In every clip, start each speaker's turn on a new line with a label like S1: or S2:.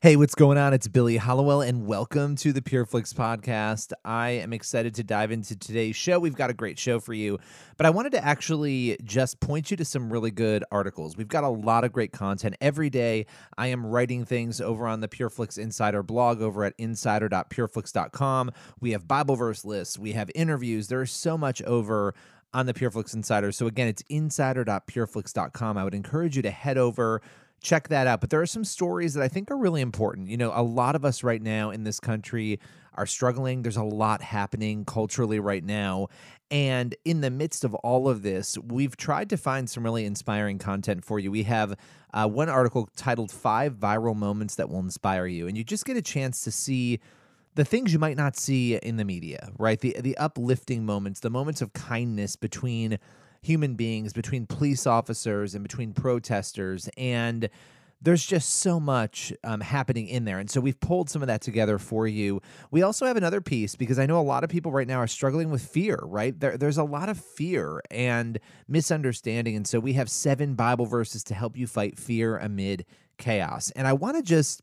S1: Hey, what's going on? It's Billy Hallowell, and welcome to the PureFlix podcast. I am excited to dive into today's show. We've got a great show for you, but I wanted to actually just point you to some really good articles. We've got a lot of great content every day. I am writing things over on the PureFlix Insider blog over at insider.pureflix.com. We have Bible verse lists, we have interviews. There is so much over on the PureFlix Insider. So again, it's insider.pureflix.com. I would encourage you to head over check that out. But there are some stories that I think are really important. You know, a lot of us right now in this country are struggling. There's a lot happening culturally right now. And in the midst of all of this, we've tried to find some really inspiring content for you. We have uh, one article titled Five Viral Moments That Will Inspire You. And you just get a chance to see the things you might not see in the media, right? The, the uplifting moments, the moments of kindness between human beings, between police officers and between protesters. And there's just so much um, happening in there. And so we've pulled some of that together for you. We also have another piece because I know a lot of people right now are struggling with fear, right? There, there's a lot of fear and misunderstanding. And so we have seven Bible verses to help you fight fear amid chaos. And I want to just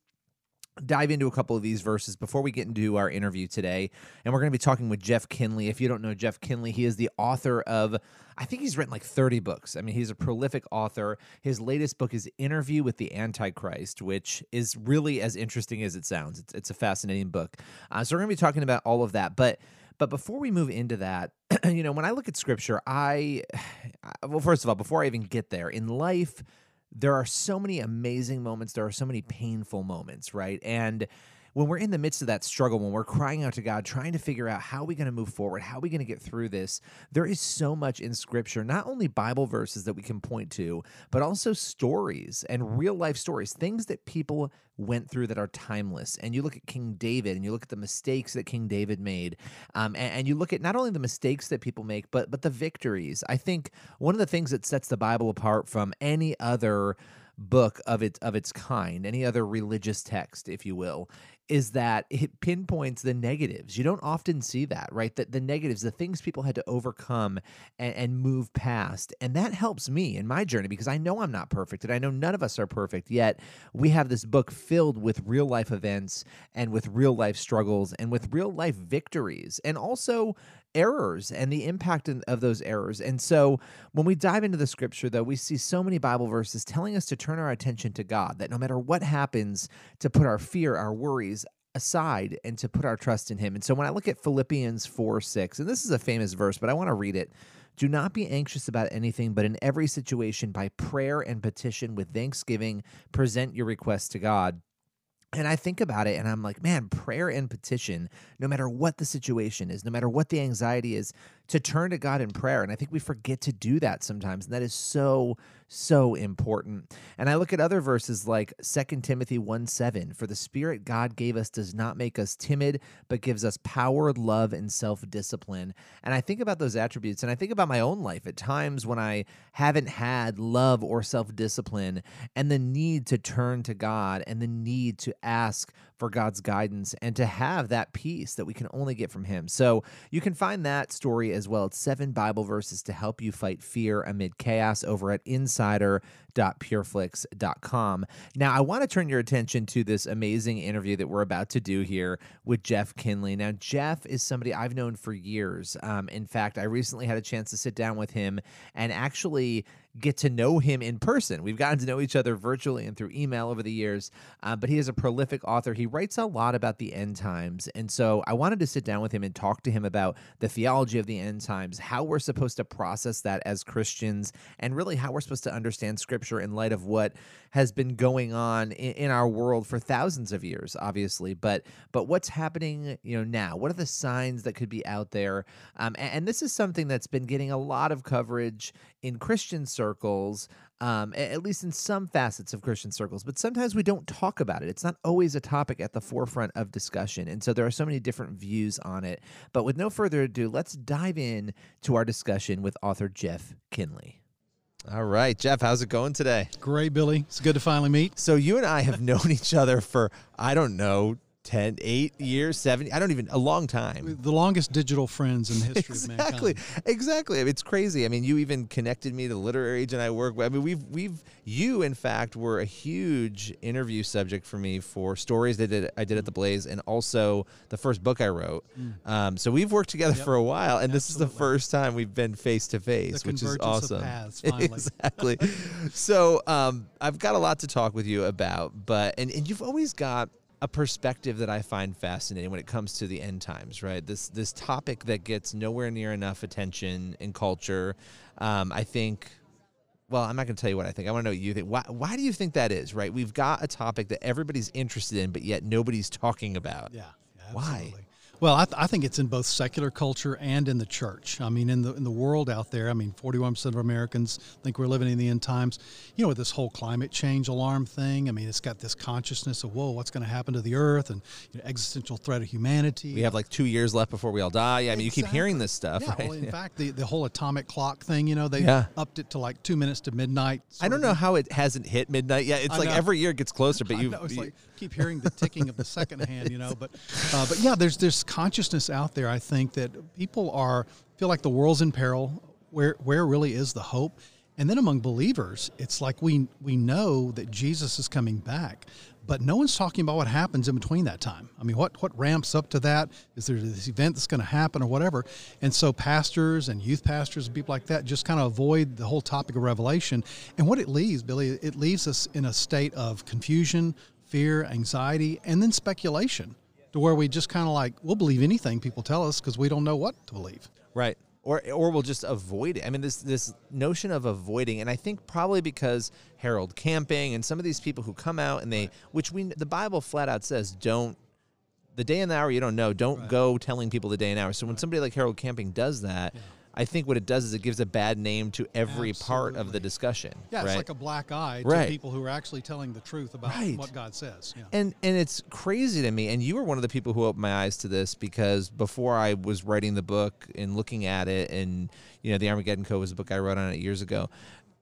S1: dive into a couple of these verses before we get into our interview today. And we're going to be talking with Jeff Kinley. If you don't know Jeff Kinley, he is the author of, I think he's written like 30 books. I mean, he's a prolific author. His latest book is Interview with the Antichrist, which is really as interesting as it sounds. It's, it's a fascinating book. Uh, so we're going to be talking about all of that. But but before we move into that, you know, when I look at scripture, I, well, first of all, before I even get there, in life, there are so many amazing moments. There are so many painful moments, right? And when we're in the midst of that struggle, when we're crying out to God, trying to figure out how are we going to move forward, how are we going to get through this, there is so much in Scripture, not only Bible verses that we can point to, but also stories and real life stories, things that people went through that are timeless. And you look at King David, and you look at the mistakes that King David made, um, and, and you look at not only the mistakes that people make, but but the victories. I think one of the things that sets the Bible apart from any other book of its of its kind, any other religious text, if you will, is that it pinpoints the negatives. You don't often see that, right? That the negatives, the things people had to overcome and, and, move past. And that helps me in my journey because I know I'm not perfect and I know none of us are perfect. Yet we have this book filled with real life events and with real life struggles and with real life victories and also errors and the impact of those errors. And so when we dive into the scripture, though, we see so many Bible verses telling us to turn our attention to God, that no matter what happens, to put our fear, our worries, aside and to put our trust in him. And so when I look at Philippians 4 6, and this is a famous verse, but I want to read it. Do not be anxious about anything, but in every situation, by prayer and petition with thanksgiving, present your requests to God. And I think about it and I'm like, man, prayer and petition, no matter what the situation is, no matter what the anxiety is, to turn to God in prayer. And I think we forget to do that sometimes. And that is so, so important. And I look at other verses like 2 Timothy 1 7 For the Spirit God gave us does not make us timid, but gives us power, love, and self discipline. And I think about those attributes and I think about my own life at times when I haven't had love or self discipline and the need to turn to God and the need to ask for God's guidance and to have that peace that we can only get from Him. So you can find that story as well. as seven Bible verses to help you fight fear amid chaos over at insider.pureflix.com. Now, I want to turn your attention to this amazing interview that we're about to do here with Jeff Kinley. Now, Jeff is somebody I've known for years. Um, in fact, I recently had a chance to sit down with him and actually get to know him in person. We've gotten to know each other virtually and through email over the years, uh, but he is a prolific author. He writes a lot about the end times. And so I wanted to sit down with him and talk to him about the theology of the end times, how we're supposed to process that as Christians, and really how we're supposed to understand scripture in light of what has been going on in, in our world for thousands of years, obviously. But but what's happening, you know, now? What are the signs that could be out there? Um, and, and this is something that's been getting a lot of coverage in Christian circles, um, at least in some facets of Christian circles, but sometimes we don't talk about it. It's not always a topic at the forefront of discussion. And so there are so many different views on it. But with no further ado, let's dive in to our discussion with author Jeff Kinley. All right, Jeff, how's it going today?
S2: Great, Billy. It's good to finally meet.
S1: So you and I have known each other for I don't know 10, 8 years, 7, I don't even, a long time.
S2: The longest digital friends in the history
S1: exactly,
S2: of mankind.
S1: Exactly. It's crazy. I mean, you even connected me to the literary agent I work with. I mean, we've, we've, you, in fact, were a huge interview subject for me for stories that did, I did at the Blaze and also the first book I wrote. Mm. Um, so we've worked together yep. for a while, and Absolutely. this is the first time we've been face to face, which is awesome.
S2: Paths,
S1: exactly. so um, I've got a lot to talk with you about, but, and, and you've always got, a perspective that I find fascinating when it comes to the end times, right? This this topic that gets nowhere near enough attention in culture. Um, I think. Well, I'm not going to tell you what I think. I want to know what you think. Why, why do you think that is, right? We've got a topic that everybody's interested in, but yet nobody's talking about.
S2: Yeah. yeah
S1: why?
S2: Well, I, th- I, think it's in both secular culture and in the church. I mean, in the in the world out there, I mean, 41% of Americans think we're living in the end times. You know, with this whole climate change alarm thing, I mean, it's got this consciousness of, whoa, what's going to happen to the earth and you know, existential threat of humanity.
S1: We have like two years left before we all die. Yeah, I mean, you keep hearing this stuff.
S2: Yeah,
S1: right?
S2: well, in yeah. fact, the, the whole atomic clock thing, you know, they yeah. upped it to like two minutes to midnight.
S1: I don't know thing. how it hasn't hit midnight yet. It's I like know. every year it gets closer, but you,
S2: you like keep hearing the ticking of the second hand, you know. But, uh, but yeah, there's there's consciousness out there. I think that people are feel like the world's in peril. Where where really is the hope? And then among believers, it's like we we know that Jesus is coming back, but no one's talking about what happens in between that time. I mean, what what ramps up to that? Is there this event that's going to happen or whatever? And so pastors and youth pastors and people like that just kind of avoid the whole topic of Revelation. And what it leaves, Billy, it leaves us in a state of confusion, fear, anxiety, and then speculation to where we just kind of like we'll believe anything people tell us because we don't know what to believe.
S1: Right. Or, or we'll just avoid it. I mean, this this notion of avoiding, and I think probably because Harold Camping and some of these people who come out and they, which we the Bible flat out says, don't the day and the hour you don't know, don't right. go telling people the day and hour. So when somebody like Harold Camping does that, yeah. I think what it does is it gives a bad name to every Absolutely. part of the discussion.
S2: Yeah,
S1: right?
S2: it's like a black eye to right. people who are actually telling the truth about right. what God says. Yeah.
S1: And and it's crazy to me. And you were one of the people who opened my eyes to this because before I was writing the book and looking at it, and you know, the Armageddon Code was a book I wrote on it years ago.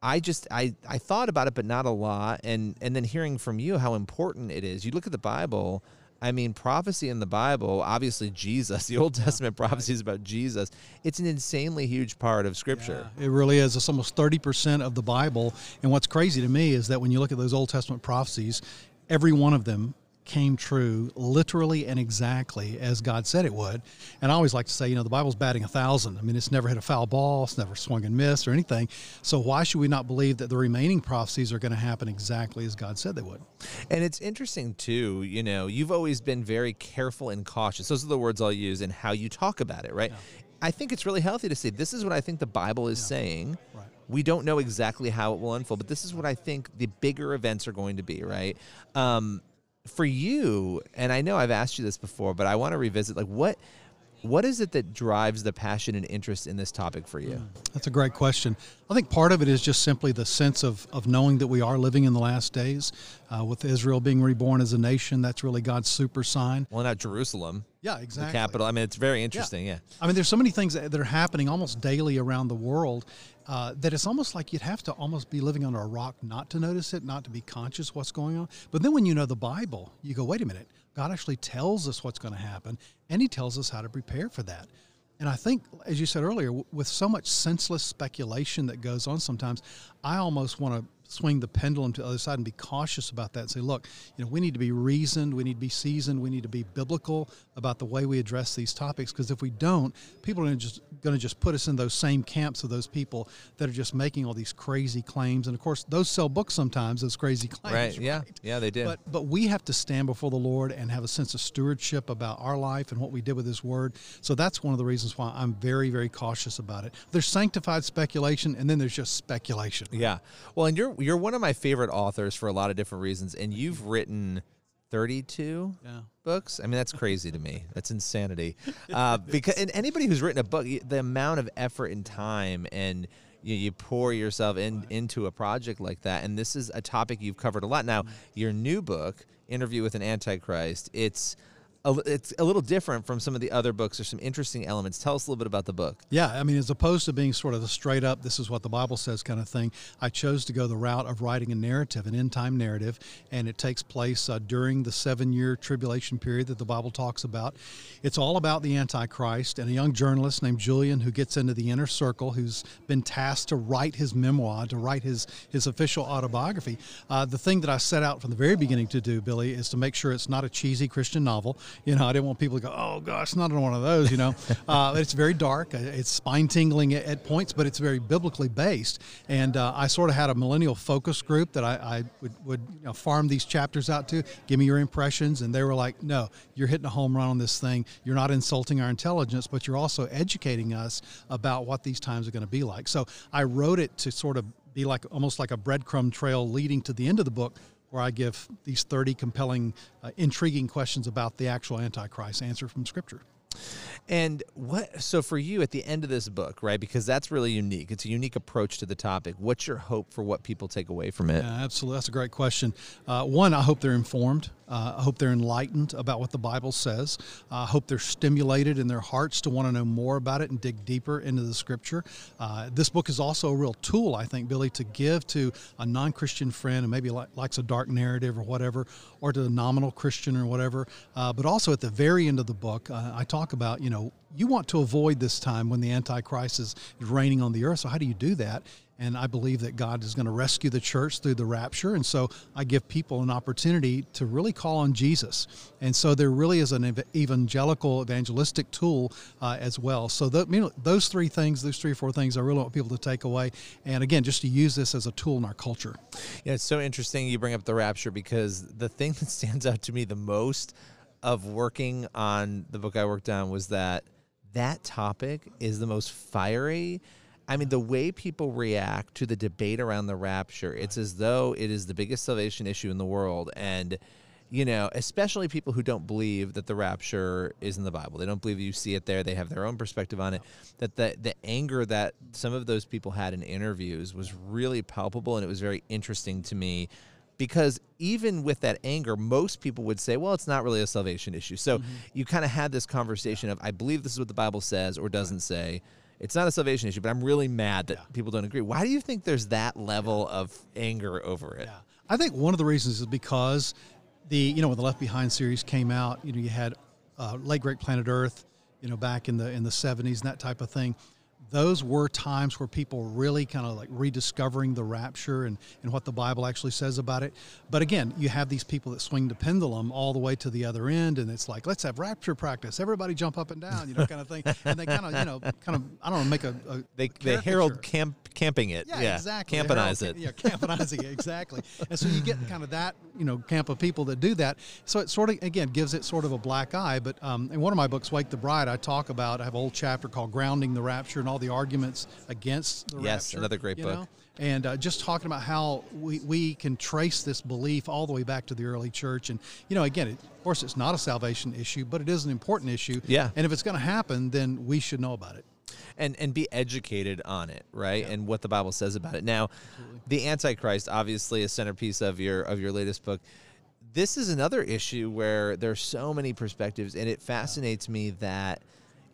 S1: I just I I thought about it, but not a lot. And and then hearing from you how important it is. You look at the Bible I mean, prophecy in the Bible, obviously Jesus, the Old Testament yeah, prophecy right. about Jesus. It's an insanely huge part of Scripture.
S2: Yeah, it really is. It's almost 30% of the Bible. And what's crazy to me is that when you look at those Old Testament prophecies, every one of them came true literally and exactly as God said it would. And I always like to say, you know, the Bible's batting a thousand. I mean, it's never hit a foul ball, it's never swung and missed or anything. So why should we not believe that the remaining prophecies are going to happen exactly as God said they would?
S1: And it's interesting too, you know, you've always been very careful and cautious. Those are the words I'll use in how you talk about it, right? Yeah. I think it's really healthy to say this is what I think the Bible is yeah. saying. Right. We don't know exactly how it will unfold, but this is what I think the bigger events are going to be, right? Um, for you, and I know I've asked you this before, but I want to revisit like what what is it that drives the passion and interest in this topic for you?
S2: That's a great question. I think part of it is just simply the sense of, of knowing that we are living in the last days. Uh, with Israel being reborn as a nation, that's really God's super sign.
S1: Well, not Jerusalem.
S2: Yeah, exactly.
S1: The capital. I mean, it's very interesting. Yeah. yeah.
S2: I mean, there's so many things that are happening almost daily around the world uh, that it's almost like you'd have to almost be living under a rock not to notice it, not to be conscious what's going on. But then when you know the Bible, you go, wait a minute, God actually tells us what's going to happen, and He tells us how to prepare for that. And I think, as you said earlier, with so much senseless speculation that goes on sometimes, I almost want to swing the pendulum to the other side and be cautious about that and say, look, you know, we need to be reasoned, we need to be seasoned, we need to be biblical about the way we address these topics. Because if we don't, people are just going to just put us in those same camps of those people that are just making all these crazy claims. And of course, those sell books sometimes, those crazy claims.
S1: Right. Yeah.
S2: Right?
S1: Yeah, they do.
S2: But but we have to stand before the Lord and have a sense of stewardship about our life and what we did with His Word. So that's one of the reasons why I'm very very cautious about it. There's sanctified speculation, and then there's just speculation.
S1: Yeah. Well, and you're you're one of my favorite authors for a lot of different reasons, and you've written 32 yeah. books. I mean, that's crazy to me. That's insanity. Uh, because and anybody who's written a book, the amount of effort and time and you, you pour yourself in into a project like that. And this is a topic you've covered a lot. Now, mm-hmm. your new book, Interview with an Antichrist, it's a, it's a little different from some of the other books. There's some interesting elements. Tell us a little bit about the book.
S2: Yeah, I mean, as opposed to being sort of the straight up, this is what the Bible says kind of thing, I chose to go the route of writing a narrative, an end time narrative, and it takes place uh, during the seven year tribulation period that the Bible talks about. It's all about the Antichrist and a young journalist named Julian who gets into the inner circle, who's been tasked to write his memoir, to write his, his official autobiography. Uh, the thing that I set out from the very beginning to do, Billy, is to make sure it's not a cheesy Christian novel. You know, I didn't want people to go, "Oh gosh, not one of those." You know, uh, it's very dark. Uh, it's spine tingling at, at, points, but it's very biblically based. And uh, I sort of had a millennial focus group that I, I would, would you know, farm these chapters out to. Give me your impressions, and they were like, "No, you're hitting a home run on this thing. You're not insulting our intelligence, but you're also educating us about what these times are going to be like." So I wrote it to sort of be like almost like a breadcrumb trail leading to the end of the book where I give these 30 compelling, uh, intriguing questions about the actual Antichrist answered from Scripture.
S1: And what, so for you at the end of this book, right, because that's really unique, it's a unique approach to the topic. What's your hope for what people take away from it?
S2: Yeah, absolutely. That's a great question. Uh, one, I hope they're informed. Uh, I hope they're enlightened about what the Bible says. I hope they're stimulated in their hearts to want to know more about it and dig deeper into the scripture. Uh, this book is also a real tool, I think, Billy, to give to a non Christian friend and maybe li- likes a dark narrative or whatever, or to a nominal Christian or whatever. Uh, but also at the very end of the book, uh, I talk about, you know, you want to avoid this time when the Antichrist is reigning on the earth. So, how do you do that? And I believe that God is going to rescue the church through the rapture. And so I give people an opportunity to really call on Jesus. And so there really is an evangelical, evangelistic tool uh, as well. So the, you know, those three things, those three or four things, I really want people to take away. And again, just to use this as a tool in our culture.
S1: Yeah, it's so interesting you bring up the rapture because the thing that stands out to me the most of working on the book I worked on was that that topic is the most fiery I mean, the way people react to the debate around the rapture, it's as though it is the biggest salvation issue in the world. And, you know, especially people who don't believe that the rapture is in the Bible. They don't believe you see it there. They have their own perspective on it. That the, the anger that some of those people had in interviews was really palpable. And it was very interesting to me because even with that anger, most people would say, well, it's not really a salvation issue. So mm-hmm. you kind of had this conversation of, I believe this is what the Bible says or doesn't say it's not a salvation issue, but I'm really mad that yeah. people don't agree. Why do you think there's that level yeah. of anger over it?
S2: Yeah. I think one of the reasons is because the you know when the Left Behind series came out, you know you had uh, Late Great Planet Earth, you know back in the in the 70s and that type of thing those were times where people really kind of like rediscovering the rapture and, and what the Bible actually says about it. But again, you have these people that swing the pendulum all the way to the other end, and it's like, let's have rapture practice. Everybody jump up and down, you know, kind of thing. And they kind of, you know, kind of, I don't know, make a, a
S1: they they Harold camp camping it.
S2: Yeah,
S1: yeah.
S2: exactly.
S1: Campanize
S2: it.
S1: Yeah,
S2: campanizing it exactly. And so you get kind of that, you know, camp of people that do that. So it sort of again gives it sort of a black eye. But um, in one of my books, Wake the Bride, I talk about I have a whole chapter called Grounding the Rapture and all the arguments against the
S1: yes,
S2: rapture.
S1: another great book.
S2: Know? And uh, just talking about how we, we can trace this belief all the way back to the early church. And, you know, again, it, of course, it's not a salvation issue, but it is an important issue.
S1: Yeah.
S2: And if it's going to happen, then we should know about it
S1: and and be educated on it, right? Yeah. And what the Bible says about it. Now, Absolutely. the Antichrist, obviously a centerpiece of your of your latest book. This is another issue where there's so many perspectives, and it fascinates me that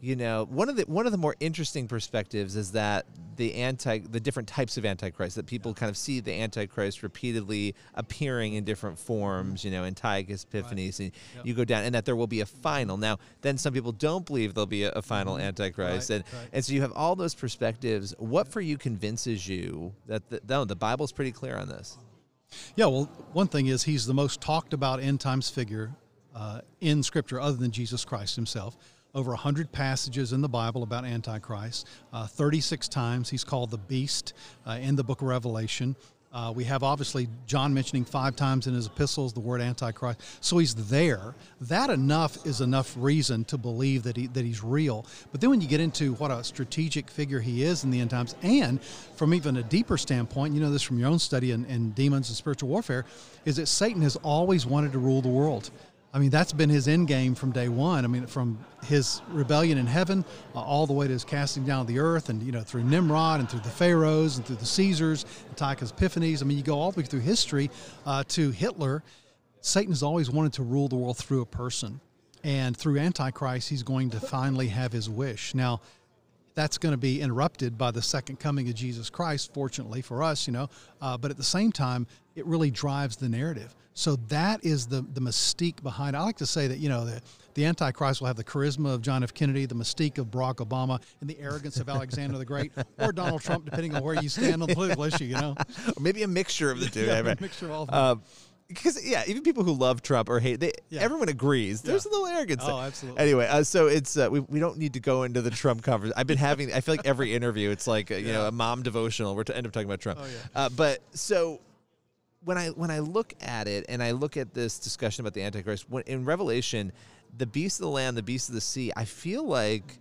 S1: you know one of the one of the more interesting perspectives is that the anti the different types of antichrist that people kind of see the antichrist repeatedly appearing in different forms you know Antiochus Epiphanes right. and yep. you go down and that there will be a final now then some people don't believe there'll be a, a final mm-hmm. antichrist
S2: right.
S1: and
S2: right.
S1: and so you have all those perspectives what for you convinces you that the, no the bible's pretty clear on this
S2: yeah well one thing is he's the most talked about end times figure uh, in scripture other than Jesus Christ himself over 100 passages in the Bible about Antichrist. Uh, 36 times he's called the beast uh, in the book of Revelation. Uh, we have obviously John mentioning five times in his epistles the word Antichrist. So he's there. That enough is enough reason to believe that he that he's real. But then when you get into what a strategic figure he is in the end times, and from even a deeper standpoint, you know this from your own study in, in demons and spiritual warfare, is that Satan has always wanted to rule the world. I mean, that's been his end game from day one. I mean, from his rebellion in heaven uh, all the way to his casting down of the earth, and you know, through Nimrod and through the pharaohs and through the Caesars, Antiochus Epiphanes. I mean, you go all the way through history uh, to Hitler. Satan has always wanted to rule the world through a person, and through Antichrist, he's going to finally have his wish. Now, that's going to be interrupted by the second coming of Jesus Christ, fortunately for us, you know. Uh, but at the same time, it really drives the narrative. So that is the the mystique behind. It. I like to say that you know the the Antichrist will have the charisma of John F. Kennedy, the mystique of Barack Obama, and the arrogance of Alexander the Great, or Donald Trump, depending on where you stand on the political issue. You know,
S1: or maybe a mixture of the two.
S2: yeah, a mixture of all.
S1: Because yeah, even people who love Trump or hate, they
S2: Yeah.
S1: everyone agrees. There's
S2: Yeah.
S1: a little arrogance. there.
S2: Oh, absolutely.
S1: Anyway, uh, so it's uh, we, we don't need to go into the Trump conference. I've been having. I feel like every interview, it's like uh, you know a mom devotional. We're to end up talking about Trump.
S2: Oh, yeah.
S1: uh, but so when I when I look at it and I look at this discussion about the Antichrist when, in Revelation, the beast of the land, the beast of the sea, I feel like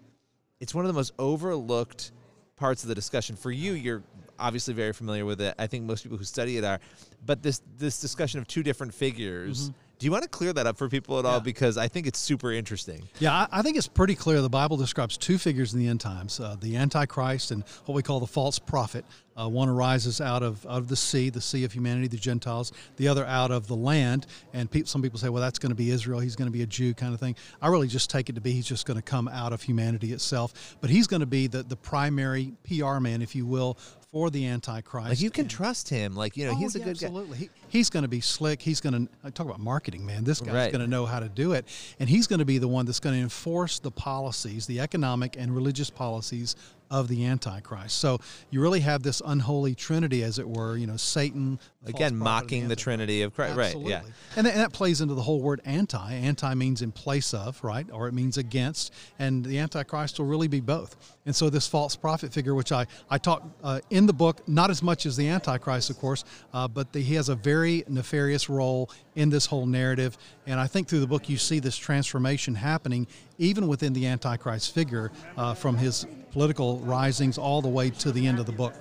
S1: it's one of the most overlooked parts of the discussion. For you, you're obviously very familiar with it. I think most people who study it are. But this this discussion of two different figures. Do you want to clear that up for people at all?
S2: Mm-hmm. Yeah.
S1: Because I think it's super interesting.
S2: Yeah, I, I think it's pretty clear. The Bible describes two figures in the end times: uh, the Antichrist and what we call the false prophet. Uh, one arises out of out of the sea, the sea of humanity, the Gentiles. The other out of the land. And pe- some people say, well, that's going to be Israel. He's going to be a Jew, kind of thing. I really just take it to be he's just going to come out of humanity itself. But he's going to be the the primary PR man, if you will, for the Antichrist.
S1: Like you can
S2: And-
S1: trust him. Like you know,
S2: Oh,
S1: he's a
S2: yeah,
S1: good guy.
S2: absolutely. He, he's going to be slick. He's going to talk about marketing, man. This guy's
S1: Right.
S2: going to know how to do it, and he's going to be the one that's going to enforce the policies, the economic and religious policies of the Antichrist. So you really have this unholy trinity, as it were. You know, Satan
S1: Again, mocking the
S2: Antichrist.
S1: Trinity of Christ. Right. Yeah.
S2: And, that, and that plays into the whole word anti. Anti means in place of, right? Or it means against. And the Antichrist will really be both. And so this false prophet figure, which I, I talk uh, in the book, not as much as the Antichrist, of course, uh, but the, he has a very nefarious role in this whole narrative. And I think through the book, you see this transformation happening even within the Antichrist figure uh, from his political risings all the way to the end of the book.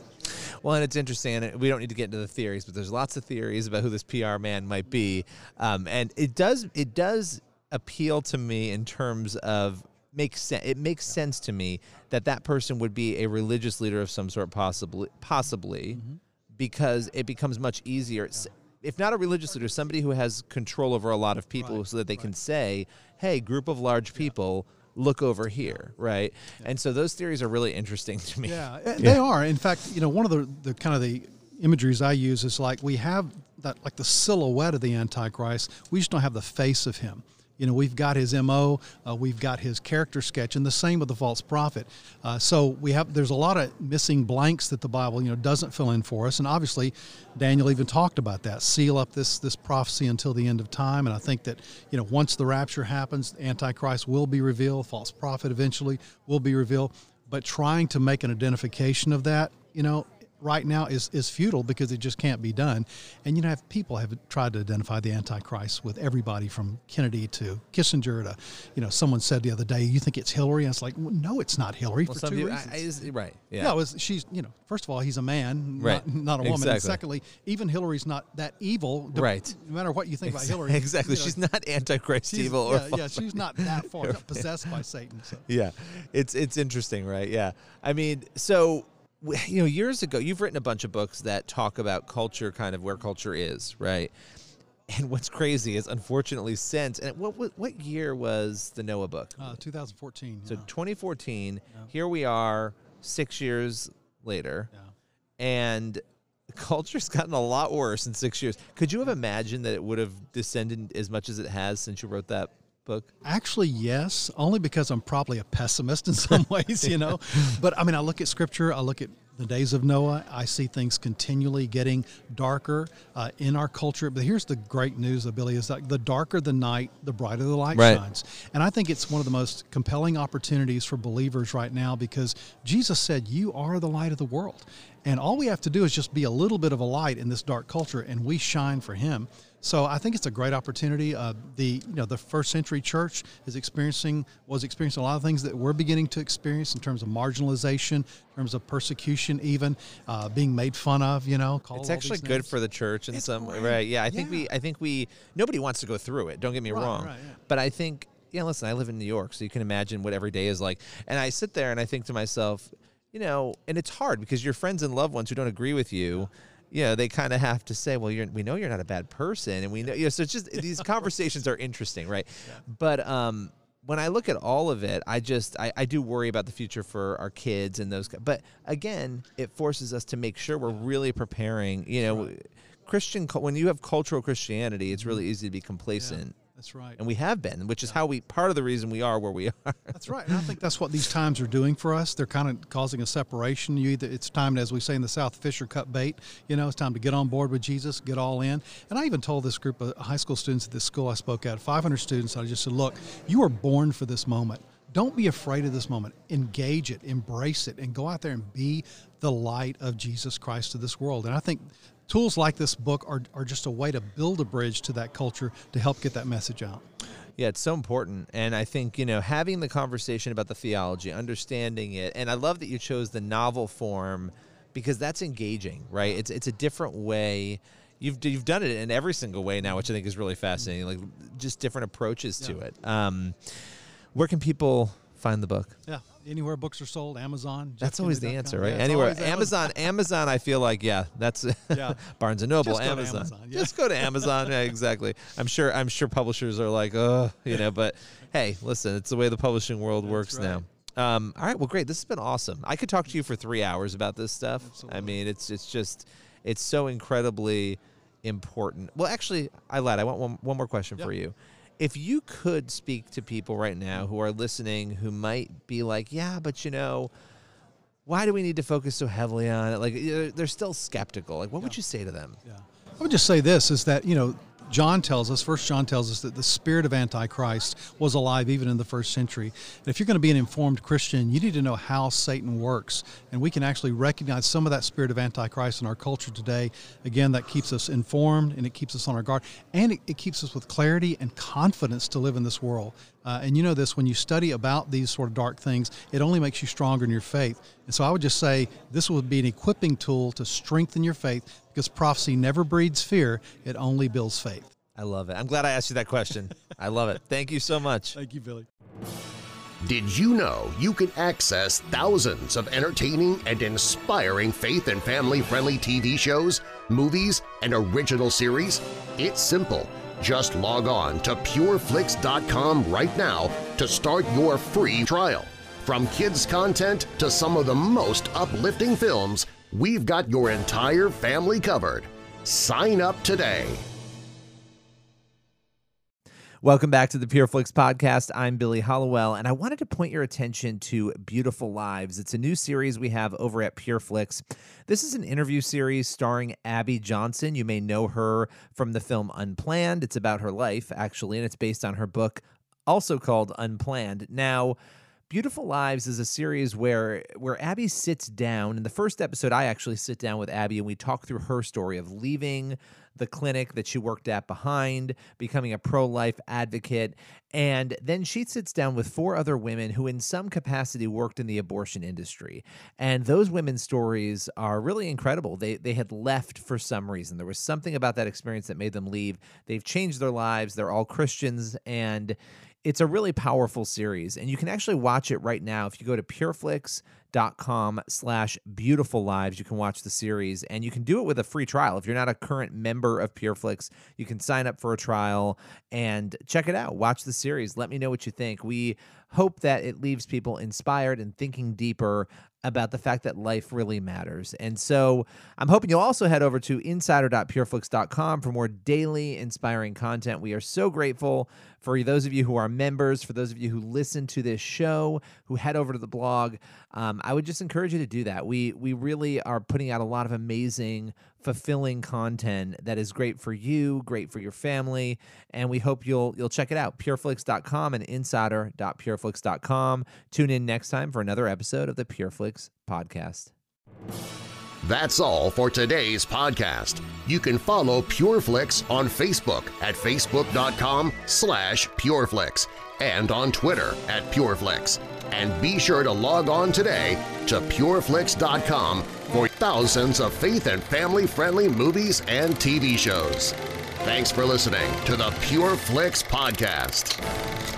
S1: Well, and it's interesting, and we don't need to get into the theories, but there's lots of theories about who this PR man might be, um, and it does it does appeal to me in terms of makes sense. It makes sense to me that that person would be a religious leader of some sort, possibly, possibly, because it becomes much easier. It's- If not a religious leader, somebody who has control over a lot of people,
S2: Right,
S1: so that they can say, "Hey, group of large people." Look over here, right? And so those theories are really interesting to me.
S2: Yeah, uh, they are. In fact, you know, one of the, the kind of the imageries I use is like we have that like the silhouette of the Antichrist. We just don't have the face of him. You know, we've got his mo, uh, we've got his character sketch, and the same with the false prophet. Uh, so we have there's a lot of missing blanks that the Bible you know doesn't fill in for us, and obviously Daniel even talked about that. Seal up this this prophecy until the end of time, and I think that you know once the rapture happens, Antichrist will be revealed, false prophet eventually will be revealed but trying to make an identification of that, you know, right now is is futile because it just can't be done. And you know, have people have tried to identify the Antichrist with everybody from Kennedy to Kissinger to, you know, someone said the other day, "You think it's Hillary?" And it's like, well, no, it's not Hillary
S1: Well,
S2: for two
S1: people-
S2: reasons.
S1: I- is- right. Yeah.
S2: It was, she's you know. First of all, he's a man,
S1: Right.
S2: not, not a woman. And
S1: Exactly.
S2: secondly, even Hillary's not that evil.
S1: Right.
S2: No matter what you think about Hillary,
S1: Exactly.
S2: you know,
S1: She's not antichrist
S2: she's-
S1: evil or
S2: yeah, yeah, she's not that far possessed by Satan. So.
S1: yeah. It's it's interesting, right? Yeah. I mean, so you know, years ago, you've written a bunch of books that talk about culture, kind of where culture is, right? And what's crazy is, unfortunately, since and what what, what year was the Noah book?
S2: Uh, 2014.
S1: so
S2: yeah.
S1: 2014. Here we are, six years later,
S2: yeah.
S1: and culture's gotten a lot worse in six years. Could you have imagined that it would have descended as much as it has since you wrote that book?
S2: Actually, yes, only because I'm probably a pessimist in some ways, you know. But I mean, I look at scripture, I look at the days of Noah, I see things continually getting darker uh, in our culture. But here's the great news, Billy, is that the darker the night, the brighter the light
S1: Right.
S2: shines. And I think it's one of the most compelling opportunities for believers right now because Jesus said, You are the light of the world. And all we have to do is just be a little bit of a light in this dark culture, and we shine for Him. So I think it's a great opportunity. Uh, the you know the first century church is experiencing was experiencing a lot of things that we're beginning to experience in terms of marginalization, in terms of persecution, even uh, being made fun of. You know,
S1: it's actually good
S2: names.
S1: for the church in
S2: It's
S1: some
S2: great.
S1: right. Yeah, I think
S2: Yeah.
S1: we I think we nobody wants to go through it. Don't get me
S2: Right,
S1: wrong,
S2: right, yeah.
S1: but I think yeah. Listen, I live in New York, so you can imagine what every day is like. And I sit there and I think to myself, you know, and it's hard because your friends and loved ones who don't agree with you. You know, they kind of have to say, "Well, you're, we know you're not a bad person," and we know. You know, so it's just these conversations are interesting, right? But um, when I look at all of it, I just I, I do worry about the future for our kids and those. But again, it forces us to make sure we're really preparing. You know, Christian when you have cultural Christianity, it's really easy to be complacent,
S2: That's right.
S1: and we have been, which is how we part of the reason we are where we are.
S2: That's right. And I think that's what these times are doing for us. They're kind of causing a separation. You either it's time, as we say in the South, fish or cut bait. You know, it's time to get on board with Jesus, get all in. And I even told this group of high school students at this school I spoke at, 500 students, I just said, look, you are born for this moment. Don't be afraid of this moment. Engage it, embrace it, and go out there and be the light of Jesus Christ to this world. And I think tools like this book are, are just a way to build a bridge to that culture to help get that message out.
S1: Yeah, it's so important. And I think, you know, having the conversation about the theology, understanding it, and I love that you chose the novel form because that's engaging, right? It's it's a different way. You've you've done it in every single way now, which I think is really fascinating. Like just different approaches to
S2: Yeah.
S1: it. Um, where can people find the book?
S2: Yeah, anywhere books are sold, Amazon.
S1: That's always the answer, right?
S2: Yeah,
S1: Anywhere, Amazon, Amazon. I feel like, yeah, that's
S2: Yeah.
S1: Barnes and Noble,
S2: Just go to
S1: Amazon.
S2: Amazon, yeah.
S1: Just go to Amazon. yeah, exactly. I'm sure. I'm sure publishers are like, oh, you know. But hey, listen, it's the way the publishing world works
S2: right.
S1: now. Um, all right, well, great. This has been awesome. I could talk to you for three hours about this stuff. I mean, it's it's just it's so incredibly important. Well, actually, I lied. I want one one more question for you. If you could speak to people right now who are listening who might be like, yeah, but you know, why do we need to focus so heavily on it? Like they're still skeptical. Like, what would you say to them?
S2: Yeah. I would just say this is that, you know, John tells us, First John tells us that the spirit of Antichrist was alive even in the first century. And if you're going to be an informed Christian, you need to know how Satan works. And we can actually recognize some of that spirit of Antichrist in our culture today. Again, that keeps us informed and it keeps us on our guard. And it, it keeps us with clarity and confidence to live in this world. Uh, and you know this, when you study about these sort of dark things, it only makes you stronger in your faith. And so I would just say this would be an equipping tool to strengthen your faith because prophecy never breeds fear, it only builds faith.
S1: I love it. I'm glad I asked you that question. I love it. Thank you so much.
S2: Thank you, Billy.
S3: Did you know you can access thousands of entertaining and inspiring faith and family-friendly TV shows, movies, and original series? It's simple. Just log on to pureflix.com right now to start your free trial. From kids' content to some of the most uplifting films, we've got your entire family covered. Sign up today.
S1: Welcome back to the PureFlix podcast. I'm Billy Hallowell, and I wanted to point your attention to Beautiful Lives. It's a new series we have over at PureFlix. This is an interview series starring Abby Johnson. You may know her from the film Unplanned. It's about her life, actually, and it's based on her book, also called Unplanned. Now, Beautiful Lives is a series where where Abby sits down. In the first episode, I actually sit down with Abby and we talk through her story of leaving the clinic that she worked at behind, becoming a pro-life advocate, and then she sits down with four other women who in some capacity worked in the abortion industry. And those women's stories are really incredible. They they had left for some reason. There was something about that experience that made them leave. They've changed their lives. They're all Christians and it's a really powerful series, and you can actually watch it right now. If you go to pureflix.com slash beautiful lives, you can watch the series, and you can do it with a free trial. If you're not a current member of PureFlix, you can sign up for a trial and check it out. Watch the series. Let me know what you think. We hope that it leaves people inspired and thinking deeper about the fact that life really matters. And so I'm hoping you'll also head over to insider.pureflix.com for more daily inspiring content. We are so grateful for those of you who are members, for those of you who listen to this show, who head over to the blog. Um, I would just encourage you to do that. We we really are putting out a lot of amazing, fulfilling content that is great for you, great for your family, and we hope you'll you'll check it out. Pureflix.com and insider.pureflix.com. Tune in next time for another episode of the Pureflix podcast.
S3: That's all for today's podcast. You can follow PureFlix on Facebook at facebook.com slash pureflix and on Twitter at PureFlix. And be sure to log on today to pureflix.com for thousands of faith and family-friendly movies and TV shows. Thanks for listening to the Pure Flix Podcast.